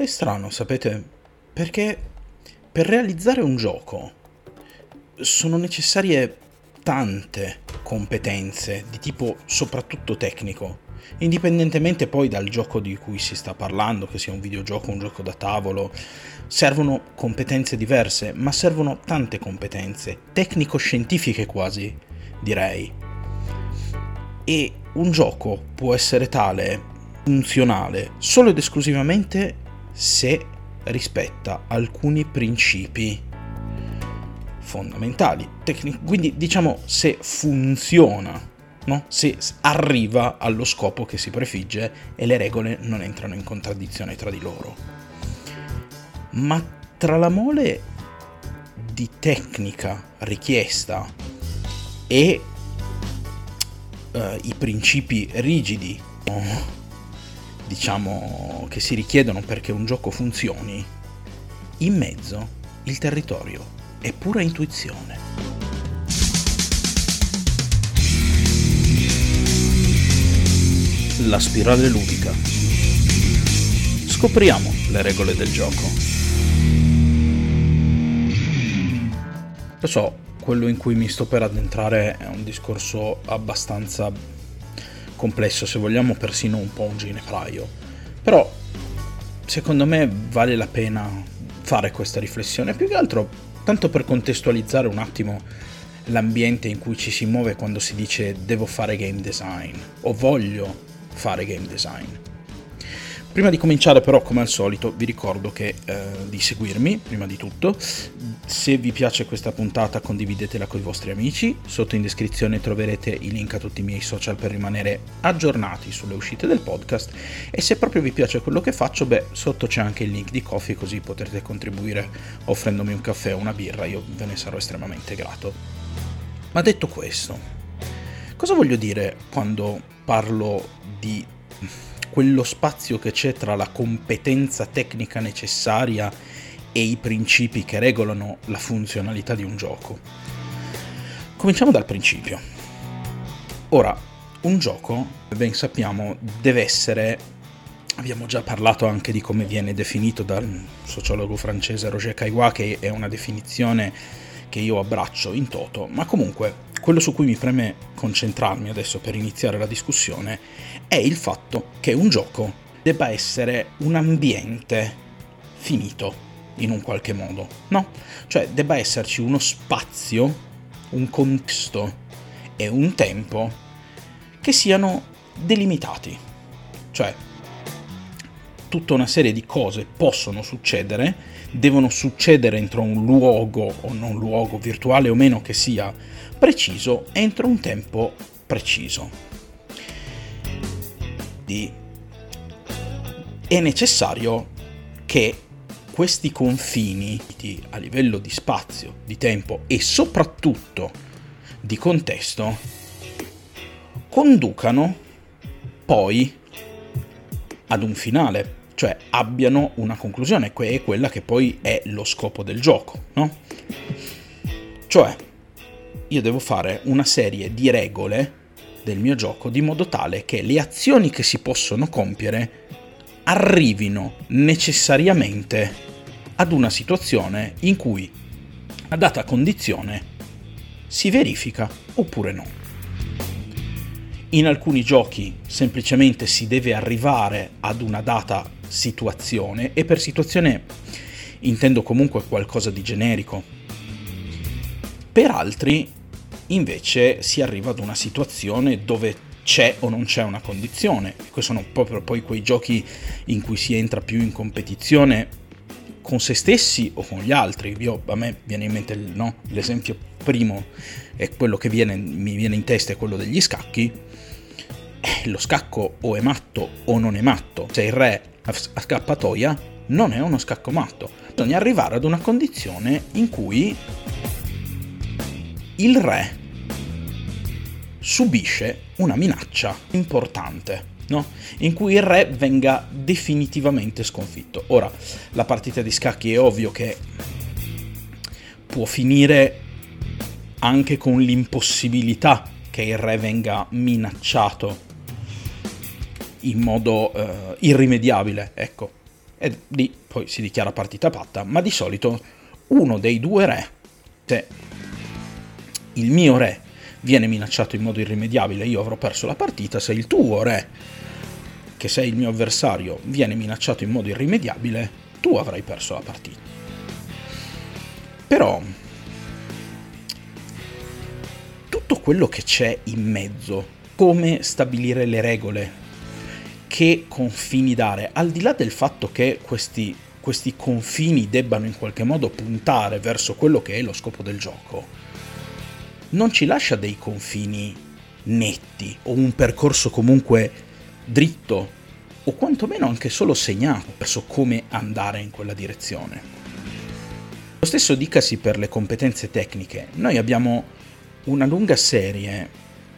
È strano, sapete, perché per realizzare un gioco sono necessarie tante competenze di tipo soprattutto tecnico, indipendentemente poi dal gioco di cui si sta parlando, che sia un videogioco, un gioco da tavolo, servono competenze diverse, ma servono tante competenze, tecnico-scientifiche quasi, direi. E un gioco può essere tale, funzionale, solo ed esclusivamente se rispetta alcuni principi fondamentali. Tecnic- quindi diciamo se funziona, no? se arriva allo scopo che si prefigge e le regole non entrano in contraddizione tra di loro. Ma tra la mole di tecnica richiesta e uh, i principi rigidi, no? Diciamo, che si richiedono perché un gioco funzioni, in mezzo il territorio è pura intuizione. La spirale ludica. Scopriamo le regole del gioco. Lo so, quello in cui mi sto per addentrare è un discorso abbastanza complesso, se vogliamo persino un po' un ginepraio. Però secondo me vale la pena fare questa riflessione, più che altro tanto per contestualizzare un attimo l'ambiente in cui ci si muove quando si dice devo fare game design o voglio fare game design. Prima di cominciare però, come al solito, vi ricordo che, eh, di seguirmi, prima di tutto. Se vi piace questa puntata condividetela con i vostri amici. Sotto in descrizione troverete i link a tutti i miei social per rimanere aggiornati sulle uscite del podcast. E se proprio vi piace quello che faccio, beh, sotto c'è anche il link di Coffee così potrete contribuire offrendomi un caffè o una birra. Io ve ne sarò estremamente grato. Ma detto questo, cosa voglio dire quando parlo di quello spazio che c'è tra la competenza tecnica necessaria e i principi che regolano la funzionalità di un gioco. Cominciamo dal principio. Ora, un gioco, ben sappiamo, deve essere, abbiamo già parlato anche di come viene definito dal sociologo francese Roger Caillois, che è una definizione che io abbraccio in toto, ma comunque quello su cui mi preme concentrarmi adesso per iniziare la discussione è il fatto che un gioco debba essere un ambiente finito in un qualche modo, no? Cioè debba esserci uno spazio, un contesto e un tempo che siano delimitati. Cioè tutta una serie di cose possono succedere, devono succedere entro un luogo o non luogo virtuale o meno che sia preciso entro un tempo preciso. Di... È necessario che questi confini a livello di spazio, di tempo e soprattutto di contesto conducano poi ad un finale, cioè abbiano una conclusione, che è quella che poi è lo scopo del gioco, no? Cioè, io devo fare una serie di regole del mio gioco di modo tale che le azioni che si possono compiere arrivino necessariamente ad una situazione in cui a data condizione si verifica oppure no. In alcuni giochi semplicemente si deve arrivare ad una data situazione e per situazione intendo comunque qualcosa di generico. Per altri invece si arriva ad una situazione dove c'è o non c'è una condizione. Questi sono proprio poi quei giochi in cui si entra più in competizione con se stessi o con gli altri. Io, a me viene in mente no? l'esempio primo, è quello che viene, mi viene in testa è quello degli scacchi. Eh, lo scacco o è matto o non è matto. Se il re a scappatoia non è uno scacco matto. Bisogna arrivare ad una condizione in cui il re subisce una minaccia importante, no? in cui il re venga definitivamente sconfitto. Ora, la partita di scacchi è ovvio che può finire anche con l'impossibilità che il re venga minacciato in modo uh, irrimediabile, ecco. e lì poi si dichiara partita patta, ma di solito uno dei due re, se il mio re viene minacciato in modo irrimediabile, io avrò perso la partita, se il tuo re, che sei il mio avversario, viene minacciato in modo irrimediabile, tu avrai perso la partita. Però tutto quello che c'è in mezzo, come stabilire le regole, che confini dare, al di là del fatto che questi, questi confini debbano in qualche modo puntare verso quello che è lo scopo del gioco, non ci lascia dei confini netti o un percorso comunque dritto o quantomeno anche solo segnato verso come andare in quella direzione. Lo stesso dicasi per le competenze tecniche. Noi abbiamo una lunga serie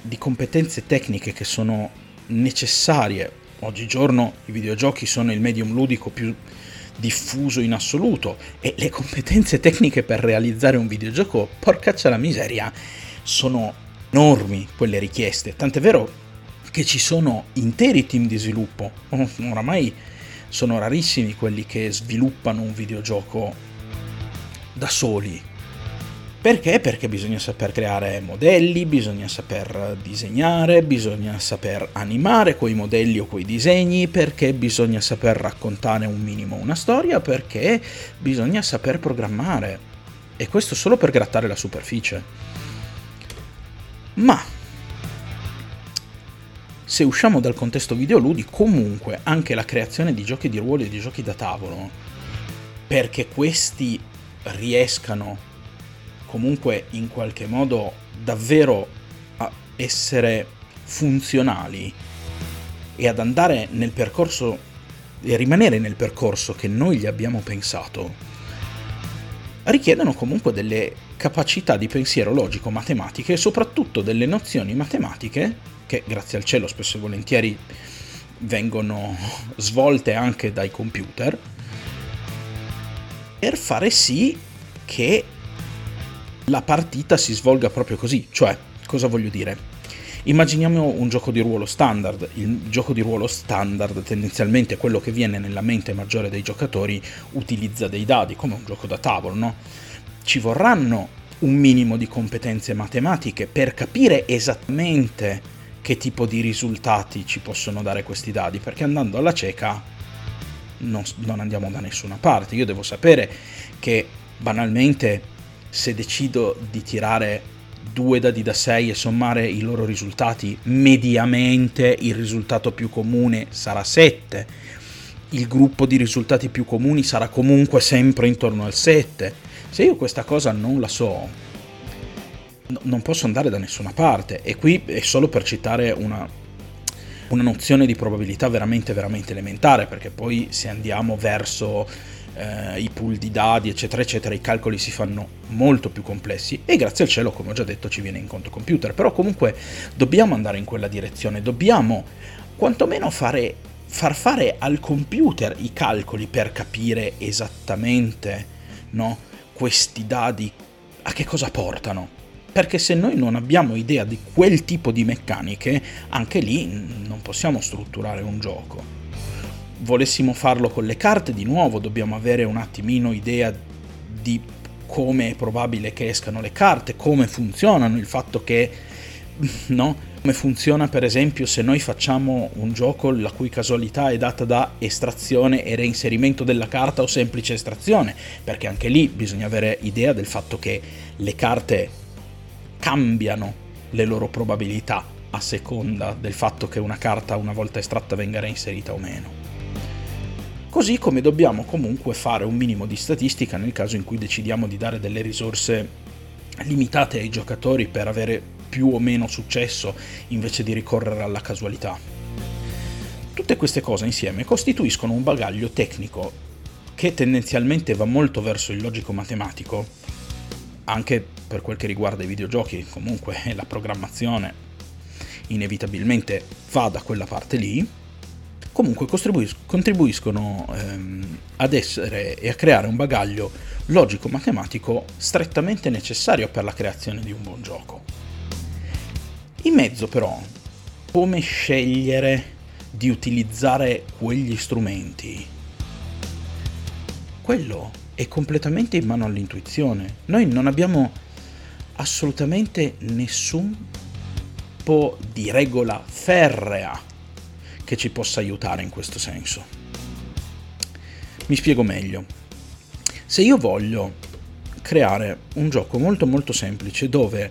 di competenze tecniche che sono necessarie Oggigiorno i videogiochi sono il medium ludico più diffuso in assoluto e le competenze tecniche per realizzare un videogioco, porcaccia la miseria, sono enormi quelle richieste. Tant'è vero che ci sono interi team di sviluppo, oramai sono rarissimi quelli che sviluppano un videogioco da soli, perché? Perché bisogna saper creare modelli, bisogna saper disegnare, bisogna saper animare quei modelli o quei disegni, perché bisogna saper raccontare un minimo una storia, perché bisogna saper programmare. E questo solo per grattare la superficie. Ma se usciamo dal contesto videoludi, comunque anche la creazione di giochi di ruolo e di giochi da tavolo, perché questi riescano comunque in qualche modo davvero a essere funzionali e ad andare nel percorso e rimanere nel percorso che noi gli abbiamo pensato, richiedono comunque delle capacità di pensiero logico matematiche e soprattutto delle nozioni matematiche che grazie al cielo spesso e volentieri vengono svolte anche dai computer per fare sì che la partita si svolga proprio così. Cioè, cosa voglio dire? Immaginiamo un gioco di ruolo standard. Il gioco di ruolo standard, tendenzialmente quello che viene nella mente maggiore dei giocatori, utilizza dei dadi, come un gioco da tavolo, no? Ci vorranno un minimo di competenze matematiche per capire esattamente che tipo di risultati ci possono dare questi dadi, perché andando alla cieca non, non andiamo da nessuna parte. Io devo sapere che banalmente se decido di tirare due dadi da 6 e sommare i loro risultati, mediamente il risultato più comune sarà 7. Il gruppo di risultati più comuni sarà comunque sempre intorno al 7. Se io questa cosa non la so, non posso andare da nessuna parte. E qui è solo per citare una, una nozione di probabilità veramente, veramente elementare, perché poi se andiamo verso eh, i pool di dadi, eccetera, eccetera, i calcoli si fanno molto più complessi e grazie al cielo, come ho già detto, ci viene in conto computer. Però comunque dobbiamo andare in quella direzione, dobbiamo quantomeno fare, far fare al computer i calcoli per capire esattamente no, questi dadi a che cosa portano. Perché se noi non abbiamo idea di quel tipo di meccaniche, anche lì non possiamo strutturare un gioco volessimo farlo con le carte, di nuovo dobbiamo avere un attimino idea di come è probabile che escano le carte, come funzionano, il fatto che, no? Come funziona per esempio se noi facciamo un gioco la cui casualità è data da estrazione e reinserimento della carta o semplice estrazione, perché anche lì bisogna avere idea del fatto che le carte cambiano le loro probabilità a seconda del fatto che una carta una volta estratta venga reinserita o meno. Così come dobbiamo comunque fare un minimo di statistica nel caso in cui decidiamo di dare delle risorse limitate ai giocatori per avere più o meno successo invece di ricorrere alla casualità. Tutte queste cose insieme costituiscono un bagaglio tecnico che tendenzialmente va molto verso il logico matematico, anche per quel che riguarda i videogiochi, comunque la programmazione inevitabilmente va da quella parte lì, comunque contribuis- contribuiscono ehm, ad essere e a creare un bagaglio logico-matematico strettamente necessario per la creazione di un buon gioco. In mezzo però, come scegliere di utilizzare quegli strumenti? quello è completamente in mano all'intuizione. Noi non abbiamo assolutamente nessun po' di regola ferrea che ci possa aiutare in questo senso. Mi spiego meglio. Se io voglio creare un gioco molto molto semplice dove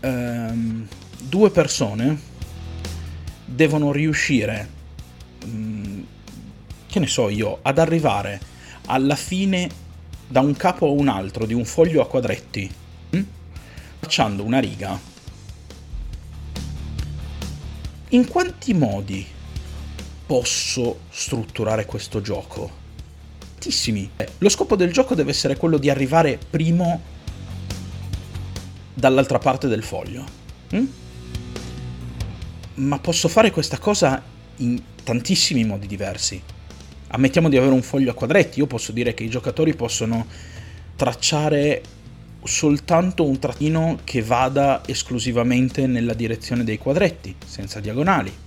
ehm, due persone devono riuscire, mh, che ne so io, ad arrivare alla fine da un capo a un altro di un foglio a quadretti, mh? facendo una riga. In quanti modi posso strutturare questo gioco? Tantissimi. Lo scopo del gioco deve essere quello di arrivare primo dall'altra parte del foglio. Mm? Ma posso fare questa cosa in tantissimi modi diversi. Ammettiamo di avere un foglio a quadretti, io posso dire che i giocatori possono tracciare soltanto un trattino che vada esclusivamente nella direzione dei quadretti, senza diagonali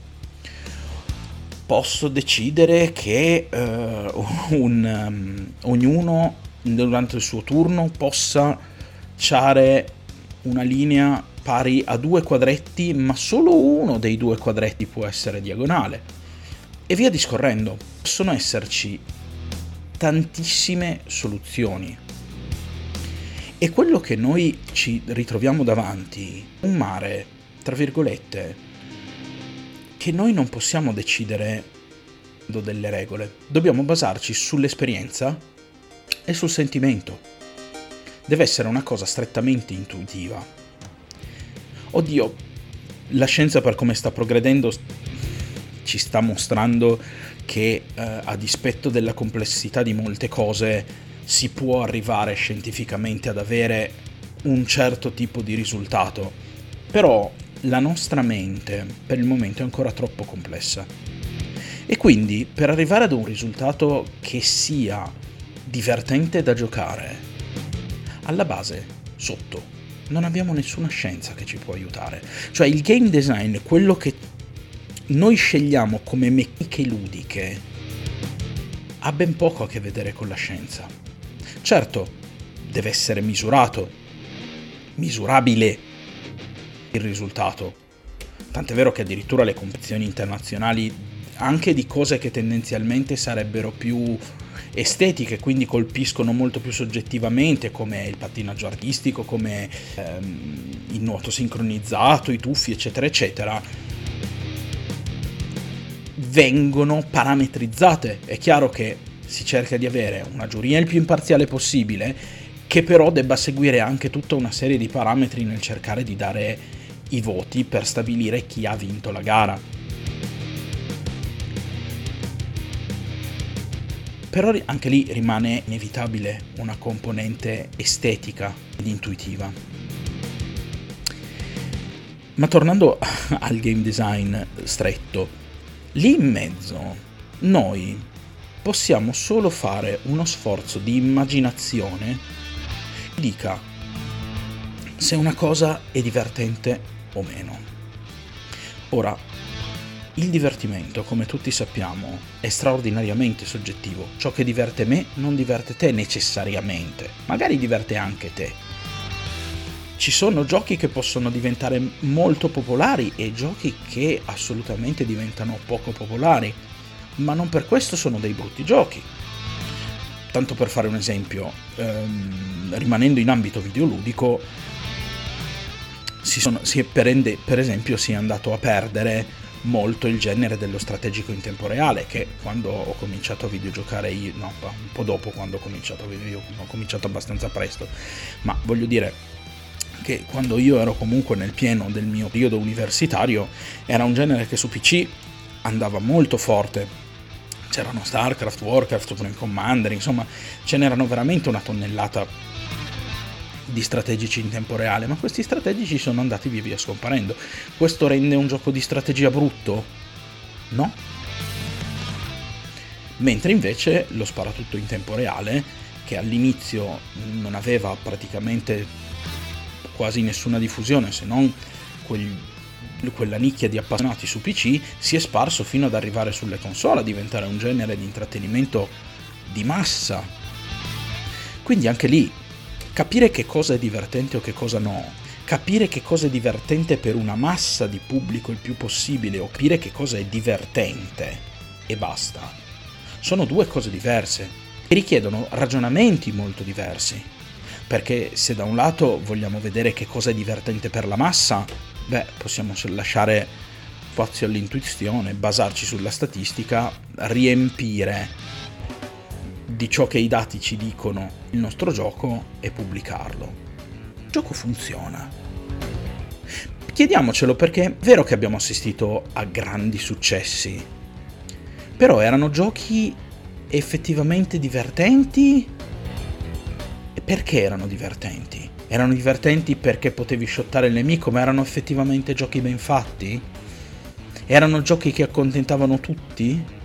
posso decidere che uh, un, um, ognuno durante il suo turno possa ciare una linea pari a due quadretti, ma solo uno dei due quadretti può essere diagonale. E via discorrendo. Possono esserci tantissime soluzioni. E quello che noi ci ritroviamo davanti, un mare, tra virgolette, che noi non possiamo decidere delle regole, dobbiamo basarci sull'esperienza e sul sentimento. Deve essere una cosa strettamente intuitiva. Oddio, la scienza per come sta progredendo ci sta mostrando che eh, a dispetto della complessità di molte cose si può arrivare scientificamente ad avere un certo tipo di risultato. Però la nostra mente per il momento è ancora troppo complessa. E quindi per arrivare ad un risultato che sia divertente da giocare, alla base, sotto, non abbiamo nessuna scienza che ci può aiutare. Cioè il game design, quello che noi scegliamo come meccaniche ludiche, ha ben poco a che vedere con la scienza. Certo, deve essere misurato, misurabile il risultato. Tant'è vero che addirittura le competizioni internazionali, anche di cose che tendenzialmente sarebbero più estetiche, quindi colpiscono molto più soggettivamente, come il pattinaggio artistico, come ehm, il nuoto sincronizzato, i tuffi, eccetera, eccetera, vengono parametrizzate. È chiaro che si cerca di avere una giuria il più imparziale possibile, che però debba seguire anche tutta una serie di parametri nel cercare di dare i voti per stabilire chi ha vinto la gara. Però anche lì rimane inevitabile una componente estetica ed intuitiva. Ma tornando al game design stretto, lì in mezzo noi possiamo solo fare uno sforzo di immaginazione che dica se una cosa è divertente o meno. Ora, il divertimento, come tutti sappiamo, è straordinariamente soggettivo. Ciò che diverte me non diverte te necessariamente, magari diverte anche te. Ci sono giochi che possono diventare molto popolari e giochi che assolutamente diventano poco popolari, ma non per questo sono dei brutti giochi. Tanto per fare un esempio, ehm, rimanendo in ambito videoludico, si sono, si, per, ende, per esempio si è andato a perdere molto il genere dello strategico in tempo reale che quando ho cominciato a videogiocare io, no, un po' dopo quando ho cominciato, io ho cominciato abbastanza presto, ma voglio dire che quando io ero comunque nel pieno del mio periodo universitario era un genere che su PC andava molto forte. C'erano StarCraft, Warcraft, Supreme Commander, insomma ce n'erano veramente una tonnellata di strategici in tempo reale, ma questi strategici sono andati via via scomparendo. Questo rende un gioco di strategia brutto? No. Mentre invece lo sparatutto in tempo reale, che all'inizio non aveva praticamente quasi nessuna diffusione se non quel, quella nicchia di appassionati su PC, si è sparso fino ad arrivare sulle console, a diventare un genere di intrattenimento di massa Quindi anche lì capire che cosa è divertente o che cosa no, capire che cosa è divertente per una massa di pubblico il più possibile o capire che cosa è divertente e basta, sono due cose diverse e richiedono ragionamenti molto diversi. Perché se da un lato vogliamo vedere che cosa è divertente per la massa, beh, possiamo lasciare spazio all'intuizione, basarci sulla statistica, riempire di ciò che i dati ci dicono il nostro gioco e pubblicarlo. Il gioco funziona. Chiediamocelo perché è vero che abbiamo assistito a grandi successi, però erano giochi effettivamente divertenti? E perché erano divertenti? Erano divertenti perché potevi shottare il nemico, ma erano effettivamente giochi ben fatti? Erano giochi che accontentavano tutti?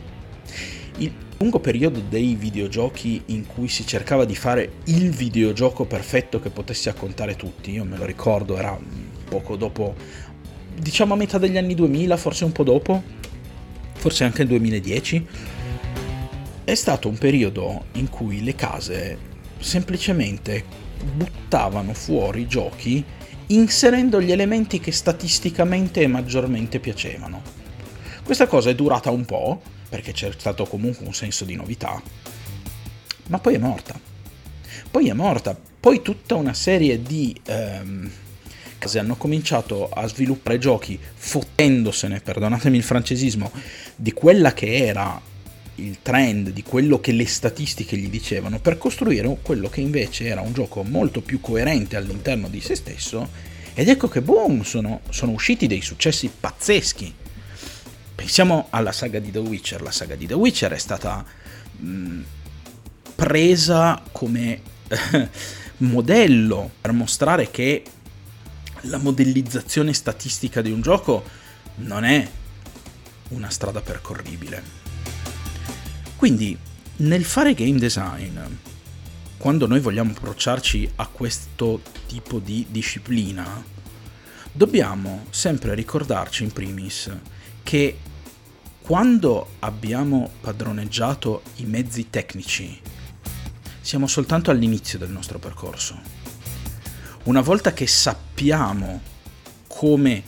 Lungo periodo dei videogiochi in cui si cercava di fare il videogioco perfetto che potesse accontare tutti, io me lo ricordo, era poco dopo, diciamo a metà degli anni 2000, forse un po' dopo, forse anche il 2010, è stato un periodo in cui le case semplicemente buttavano fuori giochi inserendo gli elementi che statisticamente maggiormente piacevano. Questa cosa è durata un po', perché c'è stato comunque un senso di novità, ma poi è morta. Poi è morta. Poi tutta una serie di ehm, case hanno cominciato a sviluppare giochi fottendosene, perdonatemi il francesismo, di quella che era il trend, di quello che le statistiche gli dicevano, per costruire quello che invece era un gioco molto più coerente all'interno di se stesso. Ed ecco che boom, sono, sono usciti dei successi pazzeschi. Pensiamo alla saga di The Witcher. La saga di The Witcher è stata mh, presa come modello per mostrare che la modellizzazione statistica di un gioco non è una strada percorribile. Quindi nel fare game design, quando noi vogliamo approcciarci a questo tipo di disciplina, dobbiamo sempre ricordarci in primis che quando abbiamo padroneggiato i mezzi tecnici, siamo soltanto all'inizio del nostro percorso. Una volta che sappiamo come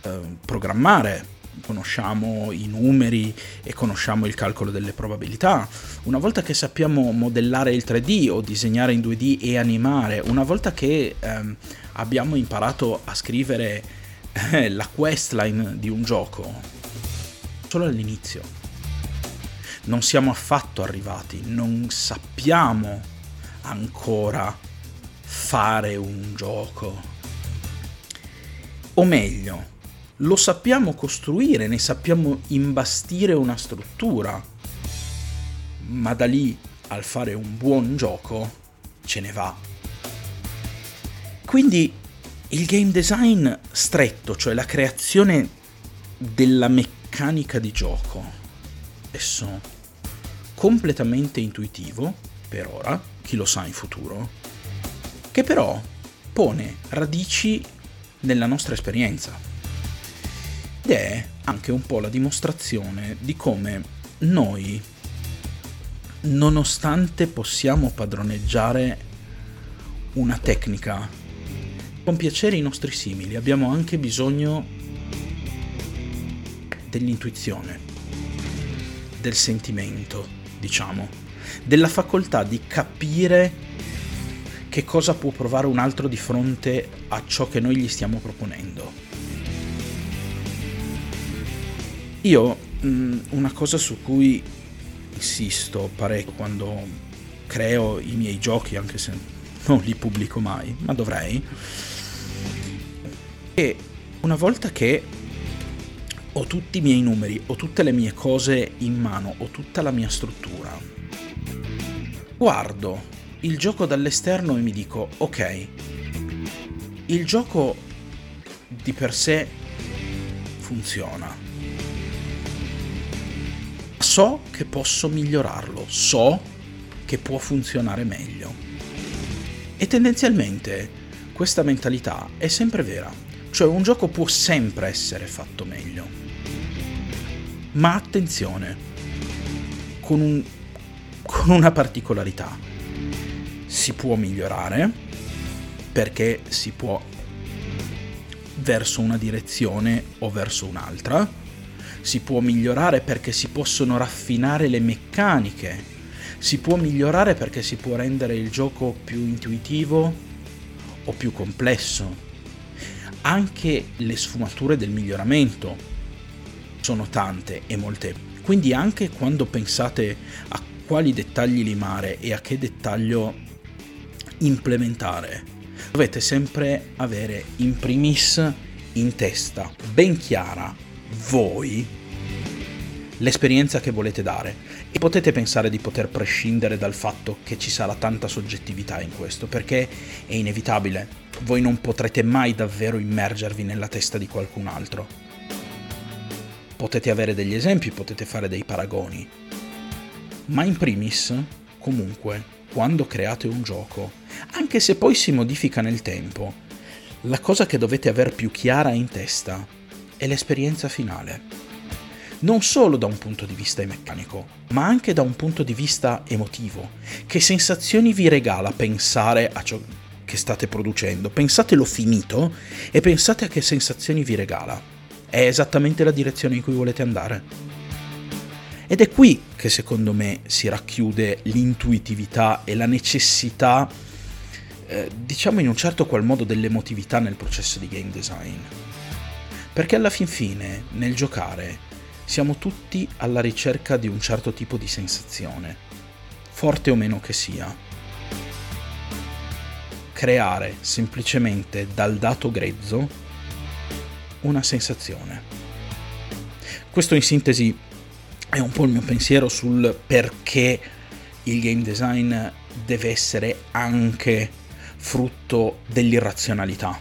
eh, programmare conosciamo i numeri e conosciamo il calcolo delle probabilità, una volta che sappiamo modellare il 3D o disegnare in 2D e animare, una volta che ehm, abbiamo imparato a scrivere eh, la questline di un gioco, solo all'inizio. Non siamo affatto arrivati, non sappiamo ancora fare un gioco. O meglio, lo sappiamo costruire, ne sappiamo imbastire una struttura, ma da lì al fare un buon gioco ce ne va. Quindi il game design stretto, cioè la creazione della meccanica di gioco, esso completamente intuitivo, per ora, chi lo sa in futuro, che però pone radici nella nostra esperienza. Ed è anche un po' la dimostrazione di come noi, nonostante possiamo padroneggiare una tecnica, con piacere i nostri simili, abbiamo anche bisogno dell'intuizione, del sentimento, diciamo, della facoltà di capire che cosa può provare un altro di fronte a ciò che noi gli stiamo proponendo. Io mm, una cosa su cui insisto parecchio quando creo i miei giochi, anche se non li pubblico mai, ma dovrei, è una volta che ho tutti i miei numeri, ho tutte le mie cose in mano, ho tutta la mia struttura, guardo il gioco dall'esterno e mi dico, ok, il gioco di per sé funziona so che posso migliorarlo, so che può funzionare meglio. E tendenzialmente questa mentalità è sempre vera, cioè un gioco può sempre essere fatto meglio. Ma attenzione, con, un, con una particolarità. si può migliorare, perché si può verso una direzione o verso un'altra, si può migliorare perché si possono raffinare le meccaniche, si può migliorare perché si può rendere il gioco più intuitivo o più complesso. Anche le sfumature del miglioramento sono tante e molte. Quindi anche quando pensate a quali dettagli limare e a che dettaglio implementare, dovete sempre avere in primis in testa ben chiara voi l'esperienza che volete dare. E potete pensare di poter prescindere dal fatto che ci sarà tanta soggettività in questo perché è inevitabile. Voi non potrete mai davvero immergervi nella testa di qualcun altro potete avere degli esempi potete fare dei paragoni ma in primis comunque quando create un gioco anche se poi si modifica nel tempo la cosa che dovete aver più chiara in testa è l'esperienza finale non solo da un punto di vista meccanico, ma anche da un punto di vista emotivo. Che sensazioni vi regala pensare a ciò che state producendo? Pensatelo finito e pensate a che sensazioni vi regala. È esattamente la direzione in cui volete andare. Ed è qui che secondo me si racchiude l'intuitività e la necessità, eh, diciamo in un certo qual modo, dell'emotività nel processo di game design. Perché alla fin fine, nel giocare, siamo tutti alla ricerca di un certo tipo di sensazione, forte o meno che sia. Creare semplicemente dal dato grezzo una sensazione. Questo in sintesi è un po' il mio pensiero sul perché il game design deve essere anche frutto dell'irrazionalità.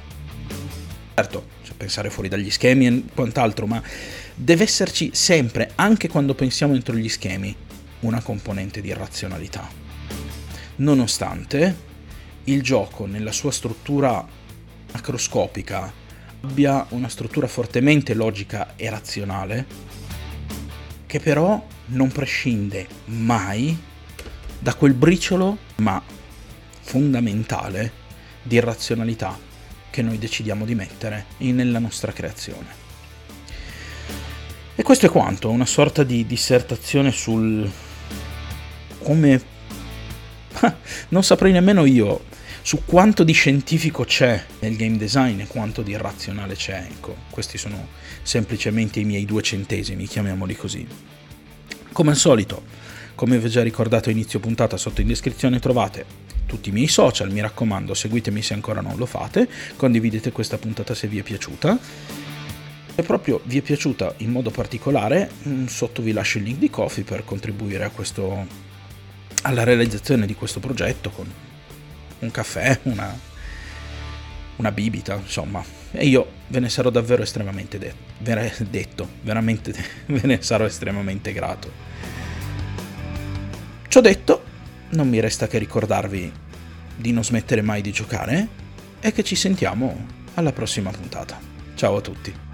Certo, cioè pensare fuori dagli schemi e quant'altro, ma deve esserci sempre, anche quando pensiamo entro gli schemi, una componente di razionalità. Nonostante il gioco nella sua struttura macroscopica abbia una struttura fortemente logica e razionale, che però non prescinde mai da quel briciolo, ma fondamentale, di razionalità che noi decidiamo di mettere nella nostra creazione. E questo è quanto, una sorta di dissertazione sul come... non saprei nemmeno io su quanto di scientifico c'è nel game design e quanto di irrazionale c'è. Ecco, questi sono semplicemente i miei due centesimi, chiamiamoli così. Come al solito, come vi ho già ricordato a inizio puntata, sotto in descrizione trovate tutti i miei social, mi raccomando, seguitemi se ancora non lo fate, condividete questa puntata se vi è piaciuta se proprio vi è piaciuta in modo particolare, mm, sotto vi lascio il link di Kofi per contribuire questo, alla realizzazione di questo progetto con un caffè, una, una bibita, insomma. E io ve ne sarò davvero estremamente de- ver- detto, veramente ve ne sarò estremamente grato. Ciò detto, non mi resta che ricordarvi di non smettere mai di giocare e che ci sentiamo alla prossima puntata. Ciao a tutti.